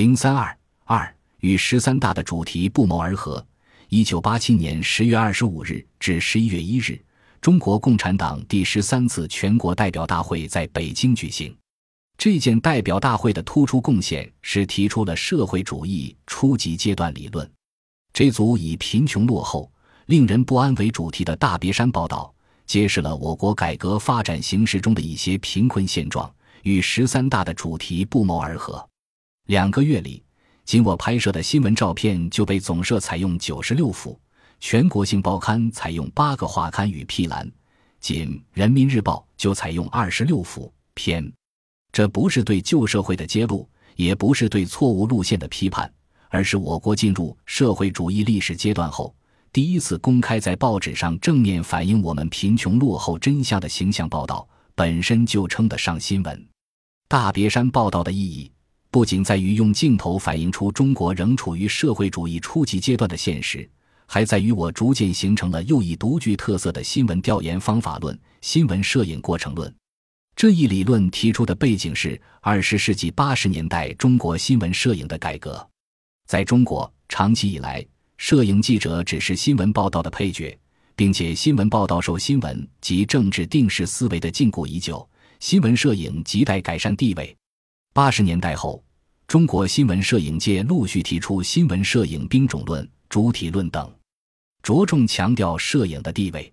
零三二二与十三大的主题不谋而合。一九八七年十月二十五日至十一月一日，中国共产党第十三次全国代表大会在北京举行。这件代表大会的突出贡献是提出了社会主义初级阶段理论。这组以贫穷落后、令人不安为主题的大别山报道，揭示了我国改革发展形势中的一些贫困现状，与十三大的主题不谋而合。两个月里，仅我拍摄的新闻照片就被总社采用九十六幅，全国性报刊采用八个画刊与批栏，仅《人民日报》就采用二十六幅篇。这不是对旧社会的揭露，也不是对错误路线的批判，而是我国进入社会主义历史阶段后第一次公开在报纸上正面反映我们贫穷落后真相的形象报道，本身就称得上新闻。大别山报道的意义，不仅在于用镜头反映出中国仍处于社会主义初级阶段的现实，还在于我逐渐形成了又一独具特色的新闻调研方法论——新闻摄影过程论。这一理论提出的背景是二十世纪八十年代中国新闻摄影的改革。在中国，长期以来，摄影记者只是新闻报道的配角，并且新闻报道受新闻及政治定势思维的禁锢已久。新闻摄影亟待改善地位。八十年代后，中国新闻摄影界陆续提出新闻摄影兵种论、主体论等，着重强调摄影的地位。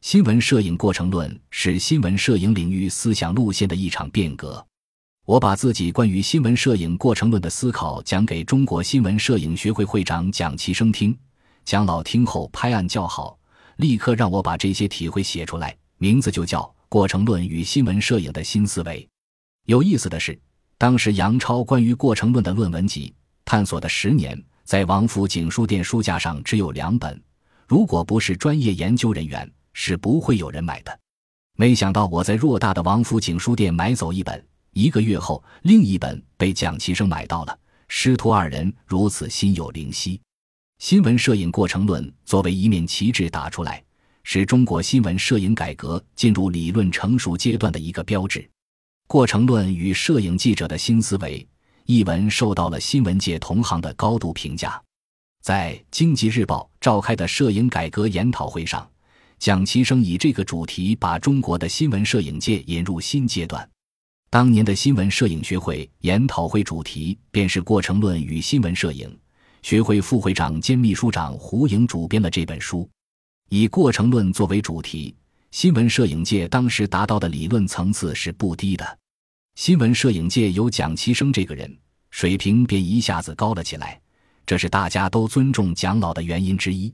新闻摄影过程论是新闻摄影领域思想路线的一场变革。我把自己关于新闻摄影过程论的思考讲给中国新闻摄影学会会长蒋其生听，蒋老听后拍案叫好，立刻让我把这些体会写出来，名字就叫《过程论与新闻摄影的新思维》。有意思的是，当时杨超关于过程论的论文集《探索的十年》在王府井书店书架上只有两本，如果不是专业研究人员。是不会有人买的。没想到我在偌大的王府井书店买走一本，一个月后，另一本被蒋其生买到了。师徒二人如此心有灵犀。新闻摄影过程论作为一面旗帜打出来，是中国新闻摄影改革进入理论成熟阶段的一个标志。过程论与摄影记者的新思维一文受到了新闻界同行的高度评价。在《经济日报》召开的摄影改革研讨会上。蒋其生以这个主题把中国的新闻摄影界引入新阶段。当年的新闻摄影学会研讨会主题便是过程论与新闻摄影。学会副会长兼秘书长胡颖主编了这本书，以过程论作为主题。新闻摄影界当时达到的理论层次是不低的。新闻摄影界有蒋其生这个人，水平便一下子高了起来，这是大家都尊重蒋老的原因之一。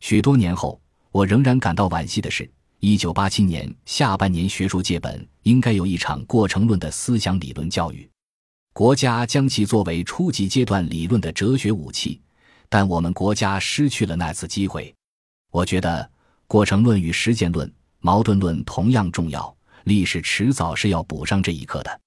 许多年后。我仍然感到惋惜的是，一九八七年下半年，学术界本应该有一场过程论的思想理论教育，国家将其作为初级阶段理论的哲学武器，但我们国家失去了那次机会。我觉得过程论与实践论、矛盾论同样重要，历史迟早是要补上这一课的。